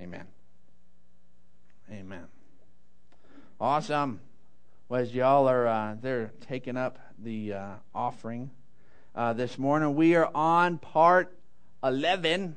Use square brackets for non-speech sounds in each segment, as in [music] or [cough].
Amen. Amen. Awesome. Well, as y'all are uh, they're taking up the uh, offering uh, this morning, we are on part eleven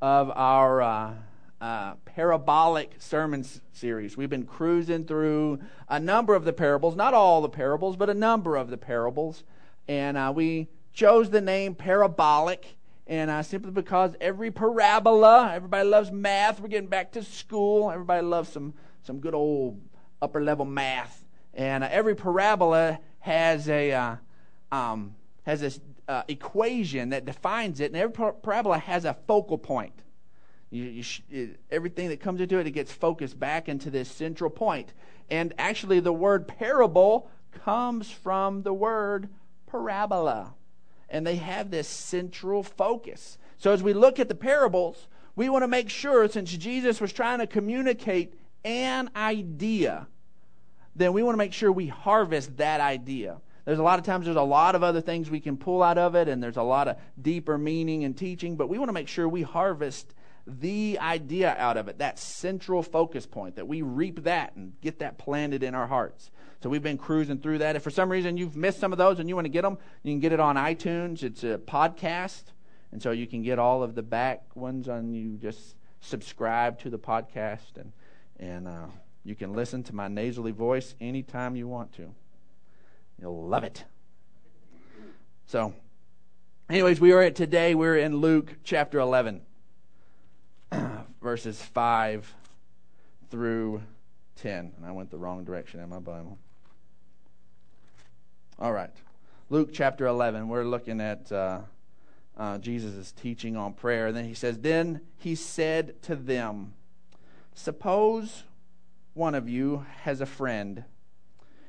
of our uh, uh, parabolic sermon series. We've been cruising through a number of the parables, not all the parables, but a number of the parables, and uh, we chose the name parabolic and uh, simply because every parabola, everybody loves math. We're getting back to school. Everybody loves some some good old upper level math, and uh, every parabola has a uh, um, has this uh, equation that defines it, and every par- parabola has a focal point. You, you sh- it, everything that comes into it, it gets focused back into this central point. And actually, the word parable comes from the word parabola and they have this central focus. So as we look at the parables, we want to make sure, since Jesus was trying to communicate an idea, then we want to make sure we harvest that idea. There's a lot of times there's a lot of other things we can pull out of it, and there's a lot of deeper meaning and teaching, but we want to make sure we harvest the idea out of it, that central focus point, that we reap that and get that planted in our hearts. So we've been cruising through that. If for some reason you've missed some of those and you want to get them, you can get it on iTunes. It's a podcast. And so you can get all of the back ones on you just subscribe to the podcast and and uh, you can listen to my nasally voice anytime you want to. You'll love it. So, anyways, we are at today. We're in Luke chapter 11, [clears throat] verses 5 through 10. And I went the wrong direction in my Bible. All right. Luke chapter 11, we're looking at uh, uh, Jesus' teaching on prayer. And then he says, Then he said to them, Suppose one of you has a friend,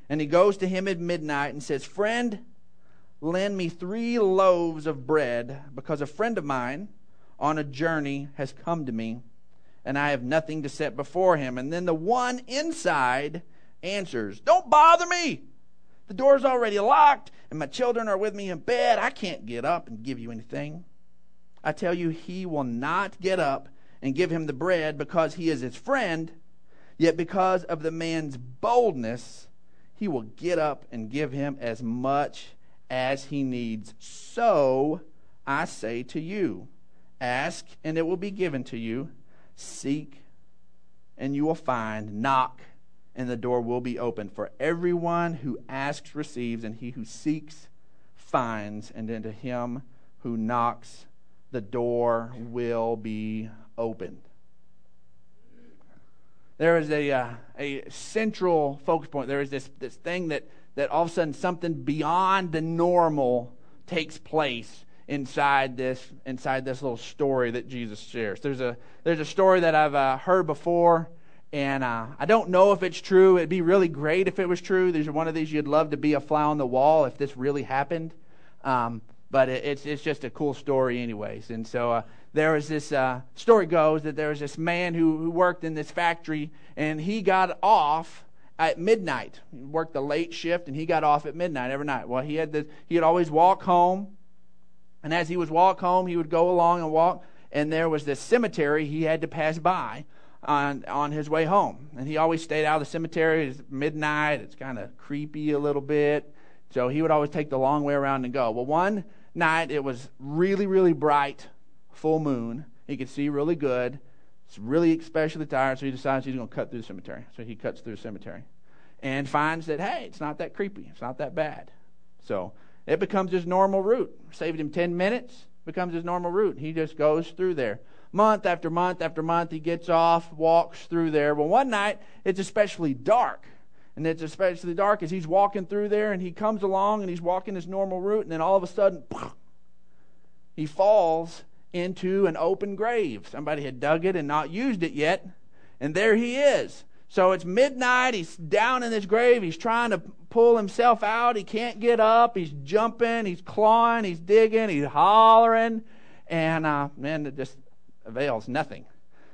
and he goes to him at midnight and says, Friend, lend me three loaves of bread, because a friend of mine on a journey has come to me, and I have nothing to set before him. And then the one inside answers, Don't bother me. The door's already locked, and my children are with me in bed. I can't get up and give you anything. I tell you, he will not get up and give him the bread because he is his friend, yet because of the man's boldness, he will get up and give him as much as he needs. So I say to you, ask and it will be given to you, seek and you will find, knock and the door will be opened. For everyone who asks receives, and he who seeks finds, and unto him who knocks the door will be opened. There is a, uh, a central focus point. There is this, this thing that, that all of a sudden something beyond the normal takes place inside this inside this little story that Jesus shares. There's a there's a story that I've uh, heard before and uh, I don't know if it's true. It'd be really great if it was true. There's one of these you'd love to be a fly on the wall if this really happened. Um, but it, it's it's just a cool story, anyways. And so uh, there was this uh, story goes that there was this man who, who worked in this factory, and he got off at midnight. He worked the late shift, and he got off at midnight every night. Well, he had the he'd always walk home, and as he was walk home, he would go along and walk, and there was this cemetery he had to pass by on on his way home. And he always stayed out of the cemetery. It's midnight. It's kind of creepy a little bit. So he would always take the long way around and go. Well, one night it was really, really bright, full moon. He could see really good. It's really especially tired, so he decides he's going to cut through the cemetery. So he cuts through the cemetery and finds that, hey, it's not that creepy. It's not that bad. So it becomes his normal route. Saved him 10 minutes, becomes his normal route. He just goes through there month after month after month, he gets off, walks through there. Well, one night, it's especially dark. And it's especially dark as he's walking through there and he comes along and he's walking his normal route, and then all of a sudden, he falls into an open grave. Somebody had dug it and not used it yet, and there he is. So it's midnight. He's down in this grave. He's trying to pull himself out. He can't get up. He's jumping. He's clawing. He's digging. He's hollering. And uh, man, it just avails nothing.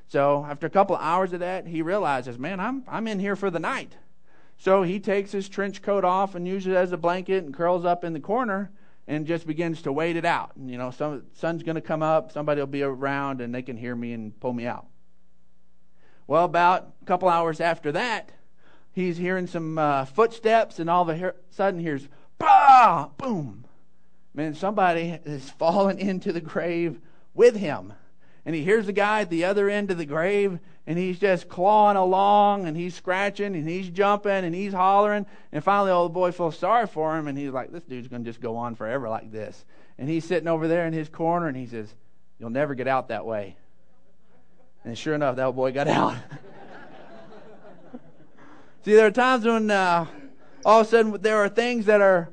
So after a couple of hours of that, he realizes, man, I'm, I'm in here for the night. So he takes his trench coat off and uses it as a blanket and curls up in the corner and just begins to wait it out. You know, some sun's going to come up, somebody will be around, and they can hear me and pull me out. Well, about a couple hours after that, he's hearing some uh, footsteps, and all of a sudden hears, bah, boom. Man, somebody is falling into the grave with him. And he hears the guy at the other end of the grave, and he's just clawing along, and he's scratching, and he's jumping, and he's hollering. And finally, old boy feels sorry for him, and he's like, This dude's going to just go on forever like this. And he's sitting over there in his corner, and he says, You'll never get out that way. And sure enough, that boy got [laughs] out. See, there are times when uh, all of a sudden there are things that are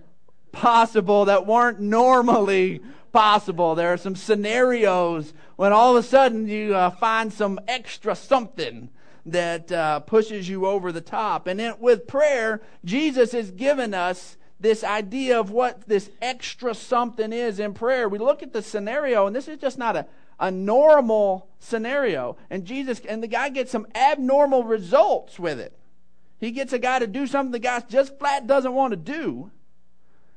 possible that weren't normally possible. There are some scenarios when all of a sudden you uh, find some extra something that uh, pushes you over the top. And then with prayer, Jesus has given us this idea of what this extra something is in prayer. We look at the scenario, and this is just not a, a normal scenario. And Jesus and the guy gets some abnormal results with it. He gets a guy to do something the guy just flat doesn't want to do.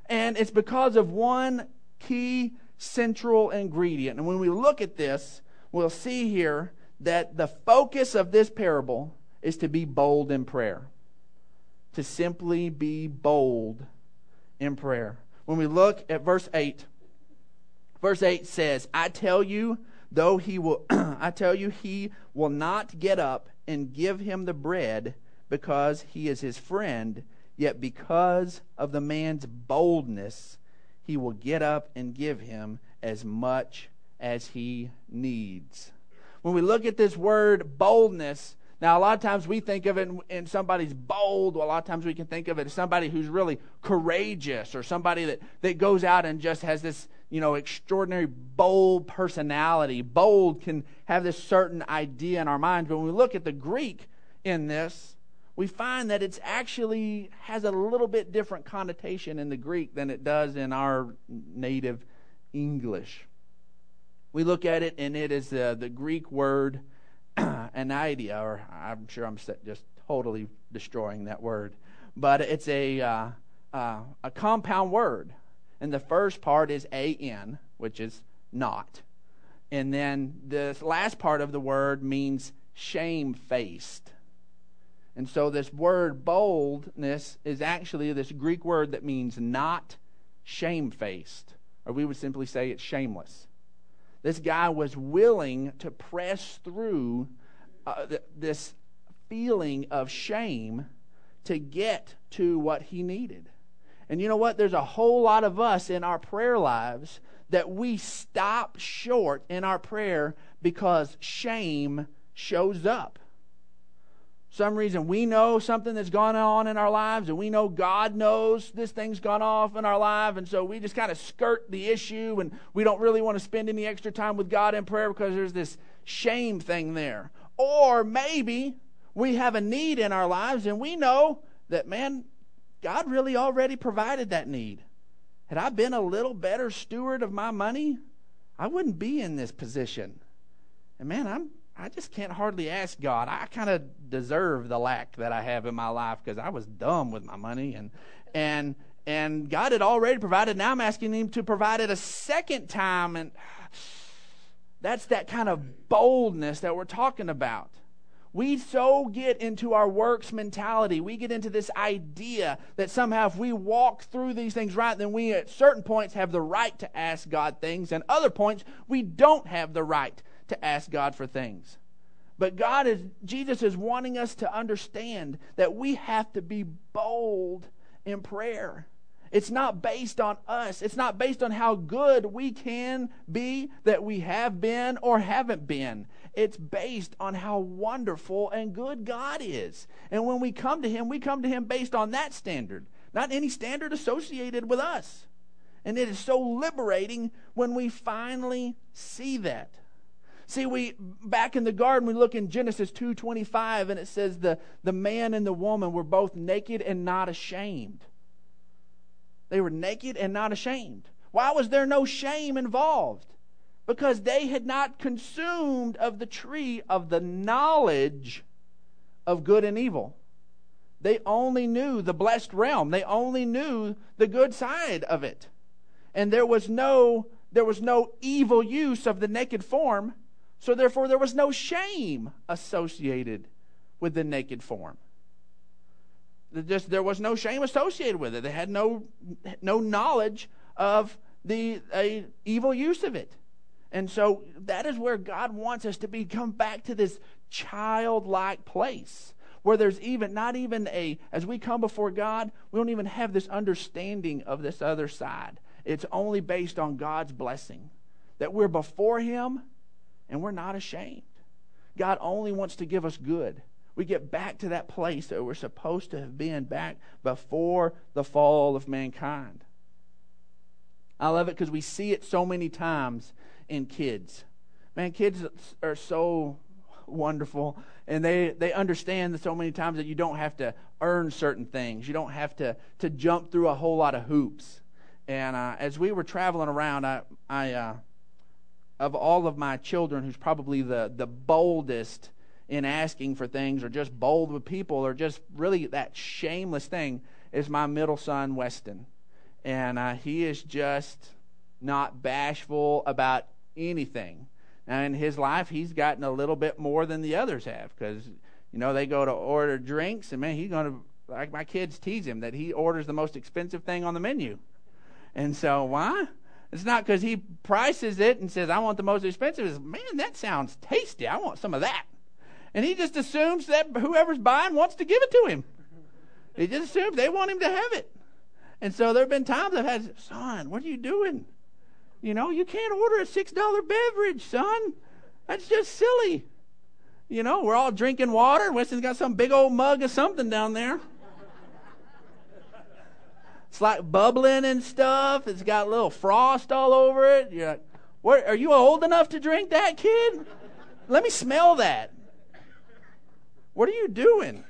And it's because of one key central ingredient. And when we look at this, we'll see here that the focus of this parable is to be bold in prayer. To simply be bold in prayer. When we look at verse 8, verse 8 says, I tell you, though he will [clears throat] I tell you he will not get up and give him the bread because he is his friend, yet because of the man's boldness, he will get up and give him as much as he needs. When we look at this word boldness, now, a lot of times we think of it in, somebody's bold. Well, a lot of times we can think of it as somebody who's really courageous or somebody that, that goes out and just has this, you know, extraordinary bold personality. Bold can have this certain idea in our minds. But when we look at the Greek in this, we find that it's actually has a little bit different connotation in the Greek than it does in our native English. We look at it, and it is the Greek word [clears throat] idea, or I'm sure I'm just totally destroying that word, but it's a, uh, uh, a compound word. And the first part is an, which is not. And then the last part of the word means shamefaced. And so this word boldness is actually this Greek word that means not shamefaced, or we would simply say it's shameless. This guy was willing to press through uh, th- this feeling of shame to get to what he needed. And you know what? There's a whole lot of us in our prayer lives that we stop short in our prayer because shame shows up. Some reason we know something that's gone on in our lives, and we know God knows this thing's gone off in our life, and so we just kind of skirt the issue, and we don't really want to spend any extra time with God in prayer because there's this shame thing there. Or maybe we have a need in our lives and we know that, man, God really already provided that need. Had I been a little better steward of my money, I wouldn't be in this position. And man, I'm I just can't hardly ask God. I kind of deserve the lack that I have in my life because I was dumb with my money and and and God had already provided. Now I'm asking him to provide it a second time and that's that kind of boldness that we're talking about. We so get into our works mentality. We get into this idea that somehow if we walk through these things right, then we at certain points have the right to ask God things, and other points we don't have the right to ask God for things. But God is, Jesus is wanting us to understand that we have to be bold in prayer. It's not based on us. It's not based on how good we can be, that we have been or haven't been. It's based on how wonderful and good God is. And when we come to Him, we come to Him based on that standard, not any standard associated with us. And it is so liberating when we finally see that. See, we back in the garden, we look in Genesis 2:25, and it says the, the man and the woman were both naked and not ashamed. They were naked and not ashamed. Why was there no shame involved? Because they had not consumed of the tree of the knowledge of good and evil. They only knew the blessed realm. They only knew the good side of it. And there was no there was no evil use of the naked form, so therefore there was no shame associated with the naked form. Just, there was no shame associated with it. They had no, no knowledge of the a evil use of it. And so that is where God wants us to be. Come back to this childlike place where there's even not even a as we come before God, we don't even have this understanding of this other side. It's only based on God's blessing. That we're before him and we're not ashamed. God only wants to give us good. We get back to that place that we're supposed to have been back before the fall of mankind. I love it because we see it so many times in kids. Man, kids are so wonderful and they they understand so many times that you don't have to earn certain things you don't have to to jump through a whole lot of hoops and uh, as we were traveling around i i uh, of all of my children who's probably the the boldest in asking for things or just bold with people or just really that shameless thing is my middle son weston and uh, he is just not bashful about anything. And in his life, he's gotten a little bit more than the others have because, you know, they go to order drinks, and man, he's going to, like my kids tease him that he orders the most expensive thing on the menu. And so, why? It's not because he prices it and says, I want the most expensive. It's, man, that sounds tasty. I want some of that. And he just assumes that whoever's buying wants to give it to him. He just assumes they want him to have it. And so there have been times I've had, son, what are you doing? You know, you can't order a $6 beverage, son. That's just silly. You know, we're all drinking water. Weston's got some big old mug of something down there. It's like bubbling and stuff. It's got a little frost all over it. You're like, what, are you old enough to drink that, kid? Let me smell that. What are you doing?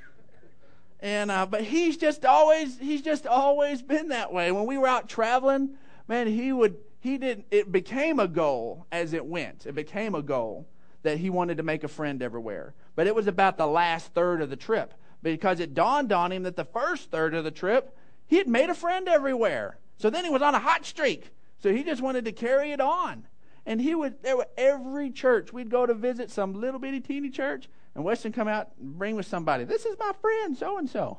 And uh, but he's just always he's just always been that way. When we were out traveling, man, he would he didn't it became a goal as it went. It became a goal that he wanted to make a friend everywhere. But it was about the last third of the trip because it dawned on him that the first third of the trip he had made a friend everywhere. So then he was on a hot streak. So he just wanted to carry it on. And he would there were every church we'd go to visit some little bitty teeny church and Weston come out and bring with somebody. This is my friend, so and so.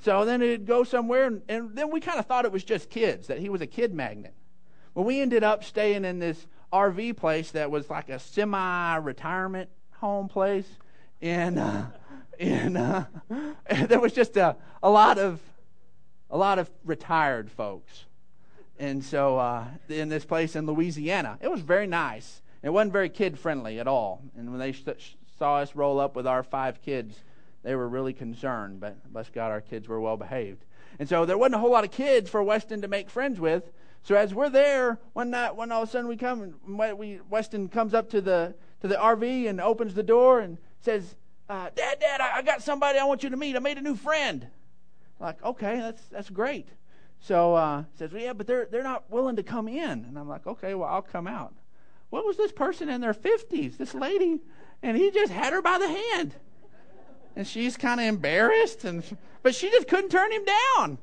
So then he'd go somewhere, and, and then we kind of thought it was just kids, that he was a kid magnet. Well, we ended up staying in this RV place that was like a semi-retirement home place, and uh, [laughs] and, uh, [laughs] there was just a, a lot of a lot of retired folks, and so uh, in this place in Louisiana, it was very nice. It wasn't very kid friendly at all, and when they saw us roll up with our five kids, they were really concerned. But bless God, our kids were well behaved. And so there wasn't a whole lot of kids for Weston to make friends with. So as we're there one night, when all of a sudden we come, we Weston comes up to the to the RV and opens the door and says, uh, "Dad, Dad, I, I got somebody I want you to meet. I made a new friend." Like, okay, that's that's great. So uh, says, well, yeah, but they're they're not willing to come in. And I'm like, okay, well, I'll come out. What was this person in their 50s? This lady and he just had her by the hand. And she's kind of embarrassed, and but she just couldn't turn him down.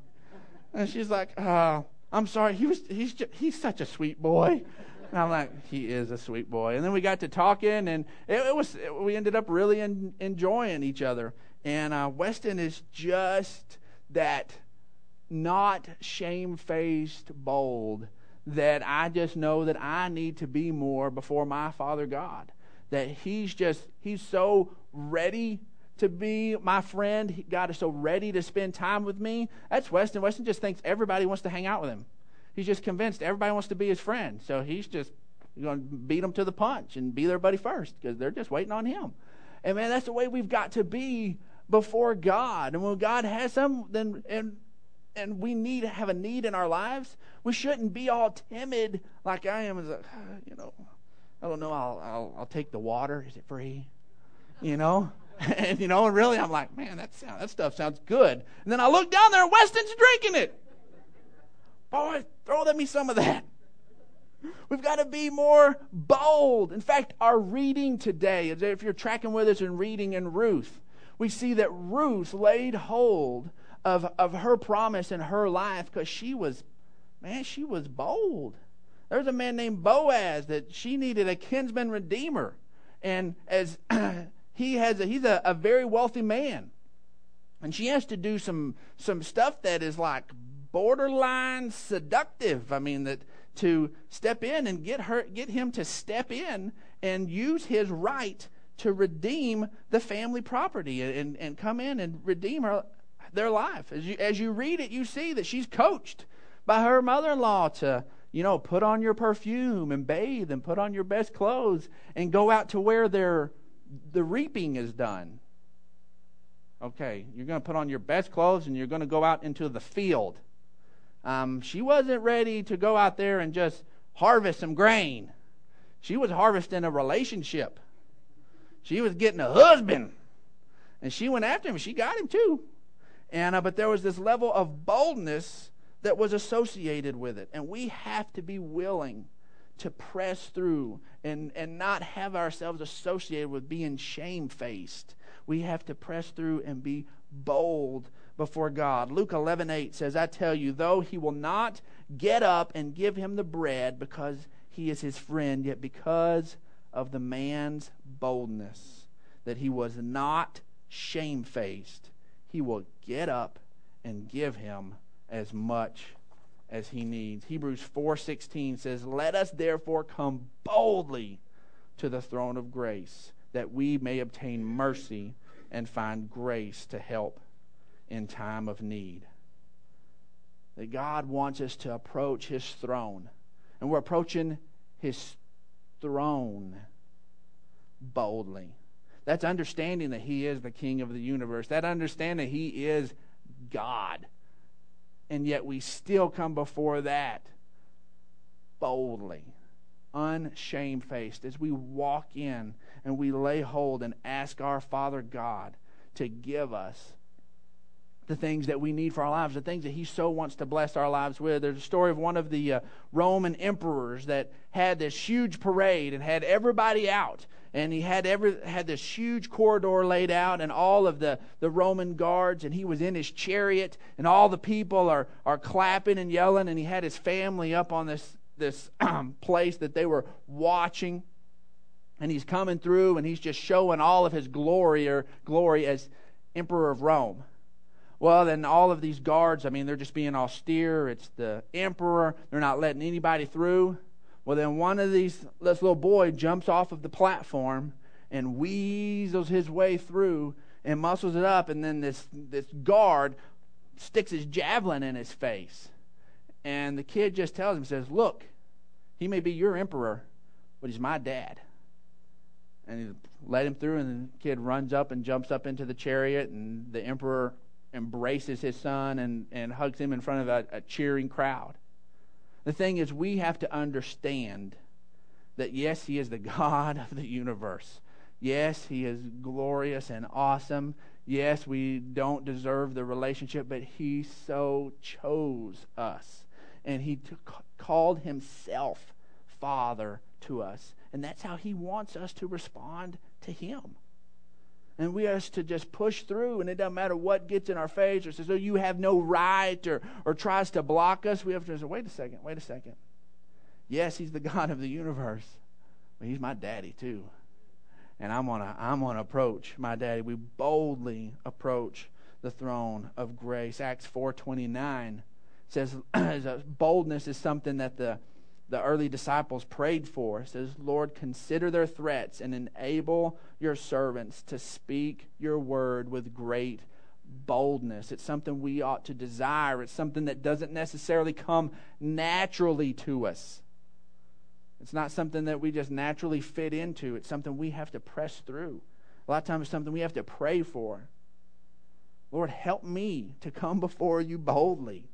And she's like, oh, I'm sorry. He was he's just, he's such a sweet boy. And I'm like, he is a sweet boy. And then we got to talking, and it, it was it, we ended up really in, enjoying each other. And uh, Weston is just that not shame-faced bold that I just know that I need to be more before my Father God that he's just, he's so ready to be my friend. God is so ready to spend time with me. That's Weston. Weston just thinks everybody wants to hang out with him. He's just convinced everybody wants to be his friend. So he's just going to beat them to the punch and be their buddy first because they're just waiting on him. And man, that's the way we've got to be before God. And when God has some, then and and we need have a need in our lives, we shouldn't be all timid like I am as a, ah, you know, I don't know. I'll, I'll, I'll take the water. Is it free? You know? [laughs] and, you know, and really, I'm like, man, that, sound, that stuff sounds good. And then I look down there, and Weston's drinking it. Boy, throw me some of that. We've got to be more bold. In fact, our reading today, if you're tracking with us in reading in Ruth, we see that Ruth laid hold of, of her promise in her life because she was, man, she was bold. There's a man named Boaz that she needed a kinsman redeemer. And as [clears throat] he has a, he's a, a very wealthy man. And she has to do some some stuff that is like borderline seductive. I mean that to step in and get her get him to step in and use his right to redeem the family property and, and come in and redeem her their life. As you as you read it, you see that she's coached by her mother in law to, you know, put on your perfume and bathe and put on your best clothes and go out to where their the reaping is done. Okay, you're going to put on your best clothes and you're going to go out into the field. Um, she wasn't ready to go out there and just harvest some grain. She was harvesting a relationship. She was getting a husband. And she went after him. She got him too. And uh, but there was this level of boldness that was associated with it. And we have to be willing to press through and, and not have ourselves associated with being shamefaced. We have to press through and be bold before God. Luke 11:8 says, "I tell you, though he will not get up and give him the bread because he is his friend, yet because of the man's boldness that he was not shamefaced, he will get up and give him as much as he needs. Hebrews 4:16 says, "Let us therefore come boldly to the throne of grace, that we may obtain mercy and find grace to help in time of need." That God wants us to approach his throne, and we're approaching his throne boldly. That's understanding that he is the king of the universe. That understanding he is God and yet we still come before that boldly, unshamefaced, as we walk in and we lay hold and ask our Father God to give us the things that we need for our lives, the things that He so wants to bless our lives with. There's a story of one of the uh, Roman emperors that had this huge parade and had everybody out and he had every had this huge corridor laid out and all of the, the Roman guards and he was in his chariot and all the people are are clapping and yelling and he had his family up on this this [clears throat] place that they were watching and he's coming through and he's just showing all of his glory or glory as emperor of Rome. Well, then all of these guards, I mean, they're just being austere. It's the emperor. They're not letting anybody through. Well, then one of these, this little boy jumps off of the platform and weasels his way through and muscles it up, and then this, this guard sticks his javelin in his face. And the kid just tells him, says, Look, he may be your emperor, but he's my dad. And he let him through, and the kid runs up and jumps up into the chariot, and the emperor embraces his son and, and hugs him in front of a, a cheering crowd. The thing is, we have to understand that yes, He is the God of the universe. Yes, He is glorious and awesome. Yes, we don't deserve the relationship, but He so chose us. And He t- called Himself Father to us. And that's how He wants us to respond to Him. And we are to just push through, and it doesn't matter what gets in our face or says, oh, you have no right or, or tries to block us. We have to say, wait a second, wait a second. Yes, he's the God of the universe, but he's my daddy too. And I'm gonna I'm gonna approach my daddy. We boldly approach the throne of grace. Acts four twenty nine says [clears throat] boldness is something that the the early disciples prayed for. It says, Lord, consider their threats and enable your servants to speak your word with great boldness. It's something we ought to desire. It's something that doesn't necessarily come naturally to us. It's not something that we just naturally fit into. It's something we have to press through. A lot of times it's something we have to pray for. Lord, help me to come [laughs] before you boldly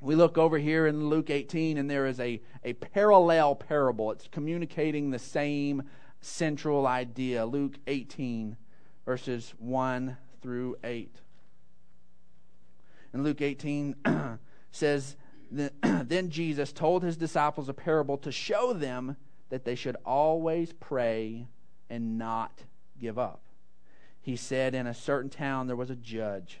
we look over here in Luke 18, and there is a, a parallel parable. It's communicating the same central idea. Luke 18, verses 1 through 8. And Luke 18 [clears throat] says, [clears throat] Then Jesus told his disciples a parable to show them that they should always pray and not give up. He said, In a certain town there was a judge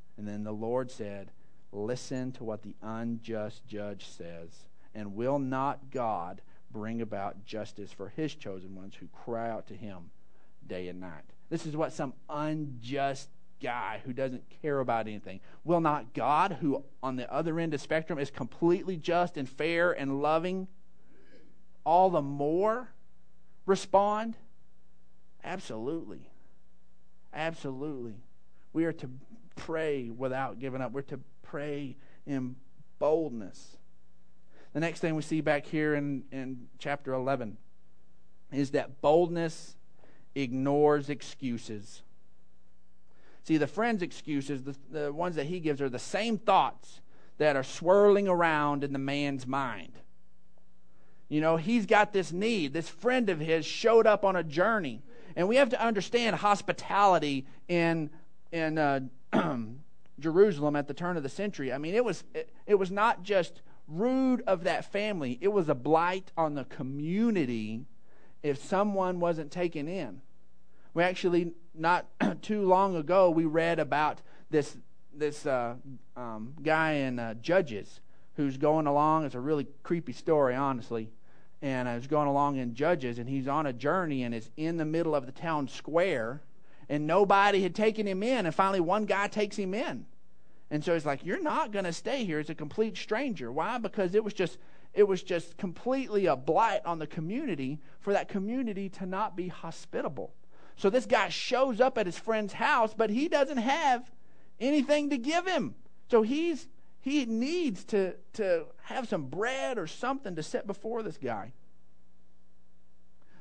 And then the Lord said, Listen to what the unjust judge says. And will not God bring about justice for his chosen ones who cry out to him day and night? This is what some unjust guy who doesn't care about anything. Will not God, who on the other end of the spectrum is completely just and fair and loving, all the more respond? Absolutely. Absolutely. We are to pray without giving up. We're to pray in boldness. The next thing we see back here in, in chapter 11 is that boldness ignores excuses. See, the friend's excuses, the, the ones that he gives, are the same thoughts that are swirling around in the man's mind. You know, he's got this need. This friend of his showed up on a journey. And we have to understand hospitality in, in uh, [clears throat] Jerusalem at the turn of the century. I mean, it was, it, it was not just rude of that family, it was a blight on the community if someone wasn't taken in. We actually, not [clears throat] too long ago, we read about this, this uh, um, guy in uh, Judges who's going along. It's a really creepy story, honestly. And I was going along in Judges, and he's on a journey and is in the middle of the town square, and nobody had taken him in. And finally, one guy takes him in. And so he's like, You're not going to stay here. It's a complete stranger. Why? Because it was just it was just completely a blight on the community for that community to not be hospitable. So this guy shows up at his friend's house, but he doesn't have anything to give him. So he's he needs to, to have some bread or something to set before this guy.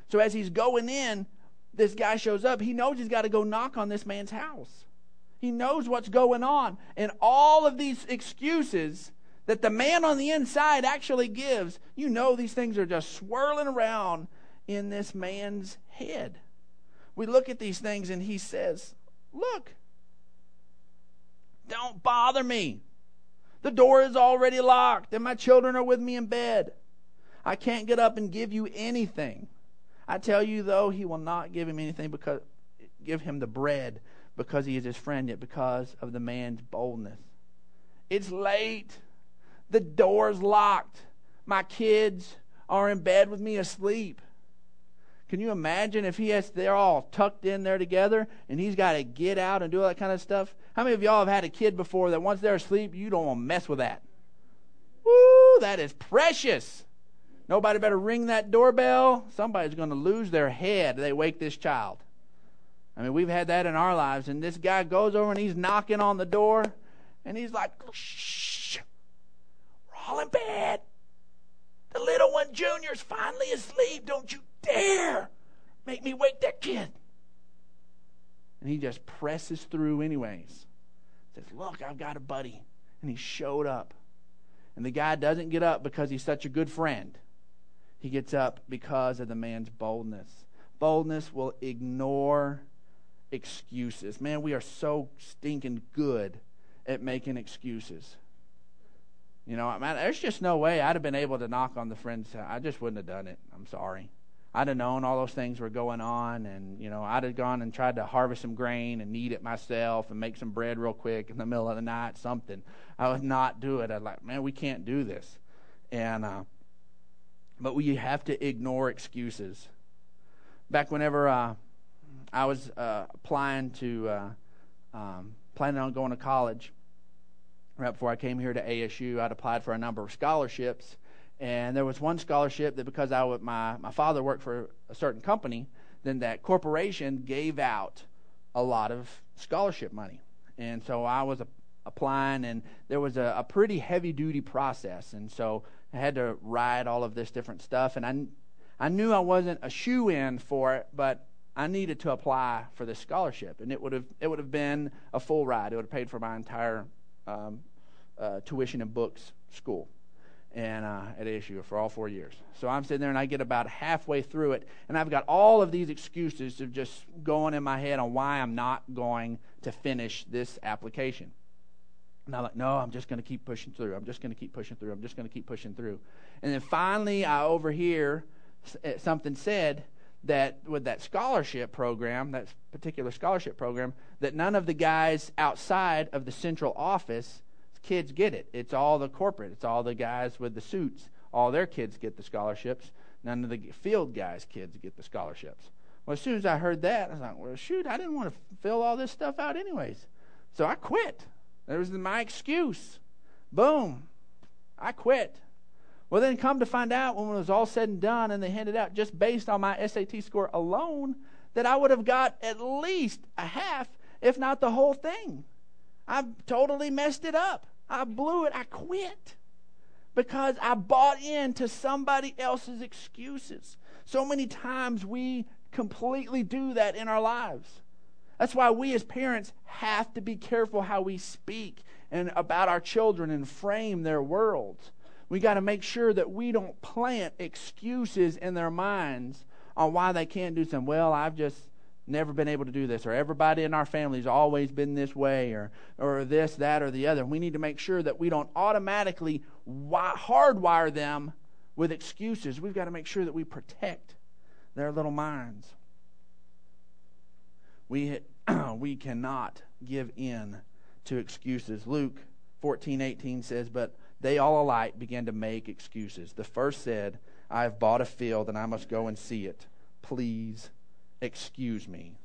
So as he's going in, this guy shows up. He knows he's got to go knock on this man's house. He knows what's going on. And all of these excuses that the man on the inside actually gives, you know these things are just swirling around in this man's head. We look at these things and he says, Look, don't bother me. The door is already locked and my children are with me in bed. I can't get up and give you anything. I tell you though, he will not give him anything because give him the bread because he is his friend, yet because of the man's boldness. It's late. The door's locked. My kids are in bed with me asleep. Can you imagine if he has they're all tucked in there together and he's got to get out and do all that kind of stuff? How many of y'all have had a kid before that once they're asleep, you don't want to mess with that? Woo, that is precious. Nobody better ring that doorbell. Somebody's going to lose their head. They wake this child. I mean, we've had that in our lives. And this guy goes over and he's knocking on the door and he's like, shh, we're all in bed. The little one, Junior's finally asleep. Don't you dare make me wake that kid. And he just presses through, anyways. Says, Look, I've got a buddy. And he showed up. And the guy doesn't get up because he's such a good friend. He gets up because of the man's boldness. Boldness will ignore excuses. Man, we are so stinking good at making excuses. You know, man, there's just no way I'd have been able to knock on the friend's house. I just wouldn't have done it. I'm sorry. I'd have known all those things were going on, and you know, I'd have gone and tried to harvest some grain and knead it myself and make some bread real quick in the middle of the night, something. I would not do it. I'd like, man, we can't do this, and uh, but we have to ignore excuses. Back whenever uh, I was uh, applying to, uh, um, planning on going to college, right before I came here to ASU, I'd applied for a number of scholarships and there was one scholarship that because I my, my father worked for a certain company, then that corporation gave out a lot of scholarship money. And so I was a, applying, and there was a, a pretty heavy duty process. And so I had to write all of this different stuff. And I, I knew I wasn't a shoe in for it, but I needed to apply for this scholarship. And it would have, it would have been a full ride, it would have paid for my entire um, uh, tuition and books school. and uh, at ASU for all four years. So I'm sitting there and I get about halfway through it, and I've got all of these excuses of just going in my head on why I'm not going to finish this application. And I'm like, no, I'm just going to keep pushing through. I'm just going to keep pushing through. I'm just going to keep pushing through. And then finally, I overhear eh, something said that with that scholarship program, that particular scholarship program, that none of the guys outside of the central office kids get it. It's all the corporate. It's all the guys with the suits. All their kids get the scholarships. None of the field guys' kids get the scholarships. Well, as soon as I heard that, I was like, well, shoot, I didn't want to fill all this stuff out anyways. So I quit. That was my excuse. Boom. I quit. Well, then come to find out when it was all said and done and they handed out just based on my SAT score alone that I would have got at least a half, if not the whole thing. I've totally messed it up. I blew it. I quit because I bought into somebody else's excuses. So many times we completely do that in our lives. That's why we as parents have to be careful how we speak and about our children and frame their world. We got to make sure that we don't plant excuses in their minds on why they can't do something. Well, I've just never been able to do this, or everybody in our family's always been this way, or, or this, that, or the other. We need to make sure that we don't automatically hardwire them with excuses. We've got to make sure that we protect their little minds. We, [clears throat] we cannot give in to excuses. Luke 14 18 says, But they all alike began to make excuses. The first said, I have bought a field and I must go and see it. Please excuse me.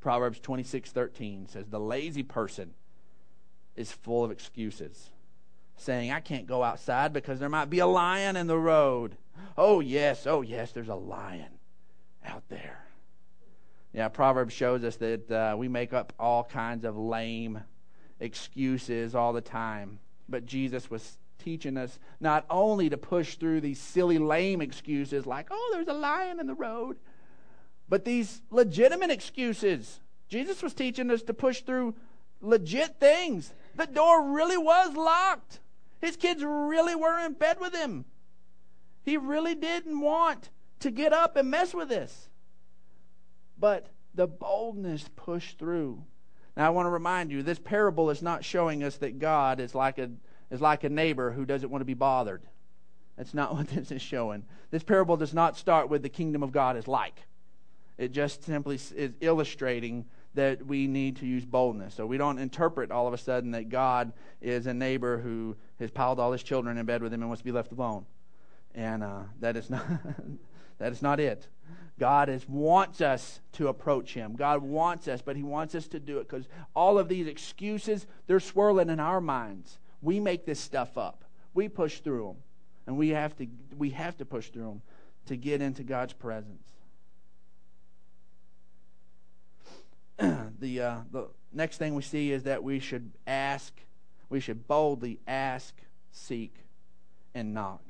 Proverbs 26:13 says the lazy person is full of excuses, saying I can't go outside because there might be a lion in the road. Oh yes, oh yes, there's a lion out there. Yeah, Proverbs shows us that uh, we make up all kinds of lame excuses all the time. But Jesus was teaching us not only to push through these silly, lame excuses like, oh, there's a lion in the road, but these legitimate excuses. Jesus was teaching us to push through legit things. The door really was locked. His kids really were in bed with him. He really didn't want to get up and mess with this. But the boldness pushed through. Now I want to remind you, this parable is not showing us that God is like a is like a neighbor who doesn't want to be bothered. That's not [laughs] what this is showing. This parable does not start with the kingdom of God is like. It just simply is illustrating that we need to use boldness. So we don't interpret all of a sudden that God is a neighbor who has piled all his children in bed with him and wants to be left alone. And uh, that is [laughs] not that is not it. God is, wants us to approach Him. God wants us, but He wants us to do it because all of these excuses they're swirling in our minds. We make this stuff up. We push through them, and we have to we have to push through them to get into God's presence. [clears throat] the, uh, the next thing we see is that we should ask, we should boldly ask, seek, and knock.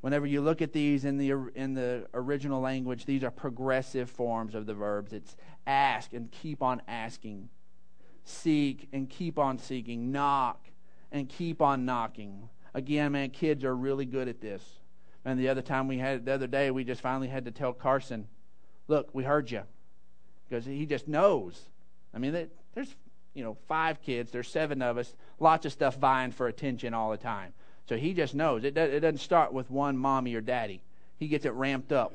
Whenever you look at these in the, in the original language, these are progressive forms of the verbs. It's ask and keep on asking, seek and keep on seeking, knock and keep on knocking. Again, man, kids are really good at this. And the other time we had, the other day, we just finally had to tell Carson, look, we heard you because he just knows. I mean, there's you know five kids, there's seven of us, lots of stuff vying for attention all the time. So he just knows. It, it doesn't start with one mommy or daddy. He gets it ramped up.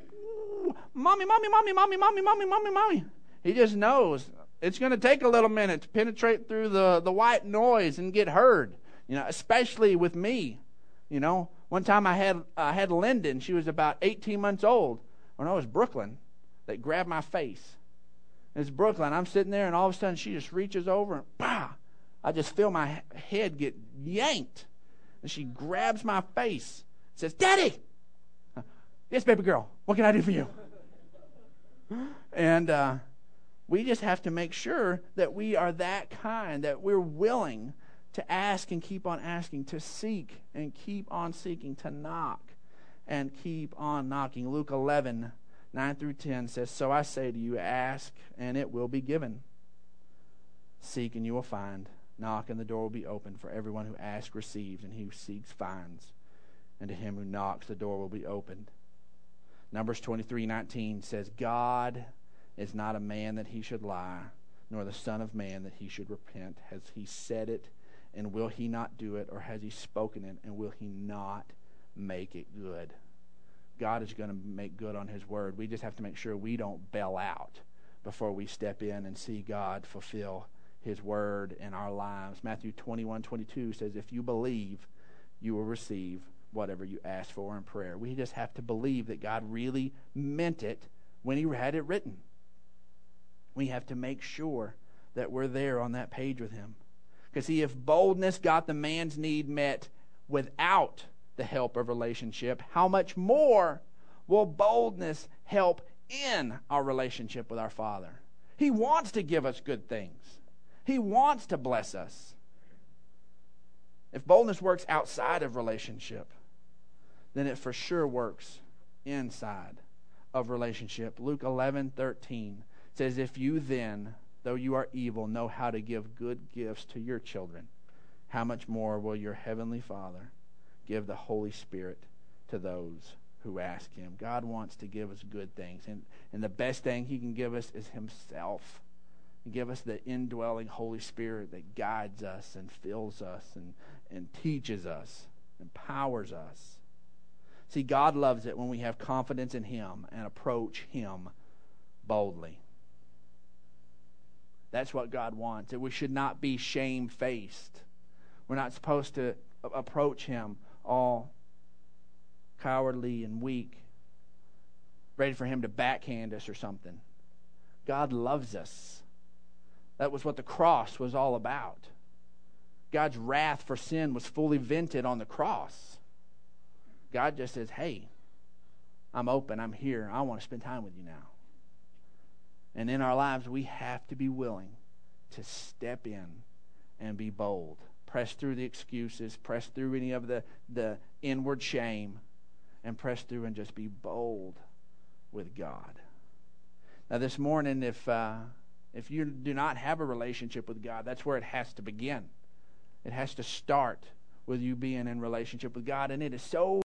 Mommy, mommy, mommy, mommy, mommy, mommy, mommy, mommy. He just knows it's going to take a little minute to penetrate through the, the white noise and get heard. You know, especially with me. You know, one time I had I had Lyndon. She was about 18 months old. When I was Brooklyn, that grabbed my face it's Brooklyn. I'm sitting there, and all of a sudden she just reaches over and bah! I just feel my head get yanked. And she grabs my face and says, Daddy! Yes, baby girl. What can I do for you? and uh, we just have to make sure that we are that kind, that we're willing to ask and keep on asking, to seek and keep on seeking, to knock and keep on knocking. Luke 11 9 through 10 says, So I say to you, ask, and it will be given. Seek, and you will find. Knock, and the door will be opened. For everyone who asks receives, and he who seeks finds. And to him who knocks, the door will be opened. Numbers 23:19 says, God is not a man that he should lie, nor the Son of Man that he should repent. Has he said it, and will he not do it? Or has he spoken it, and will he not make it good? God is going to make good on his word. We just have to make sure we don't bail out before we step in and see God fulfill his word in our lives. Matthew 21 22 says, If you believe, you will receive whatever you ask for in prayer. We just have to believe that God really meant it when he had it written. We have to make sure that we're there on that page with him. Because, see, if boldness got the man's need met without the help of relationship, how much more will boldness help in our relationship with our Father? He wants to give us good things, He wants to bless us. If boldness works outside of relationship, then it for sure works inside of relationship. Luke 11 13 says, If you then, though you are evil, know how to give good gifts to your children, how much more will your heavenly Father give the Holy Spirit to those who ask Him? God wants to give us good things. And, and the best thing He can give us is Himself. And give us the indwelling Holy Spirit that guides us and fills us and, and teaches us, empowers us. See, God loves it when we have confidence in Him and approach Him boldly. That's what God wants. We should not be shame faced. We're not supposed to approach Him all cowardly and weak, ready for Him to backhand us or something. God loves us. That was what the cross was all about. God's wrath for sin was fully vented on the cross. God just says, Hey, I'm open. I'm here. I want to spend time with you now. And in our lives, we have to be willing to step in and be bold. Press through the excuses, press through any of the, the inward shame, and press through and just be bold with God. Now, this morning, if, uh, if you do not have a relationship with God, that's where it has to begin. It has to start with you being in relationship with God. And it is so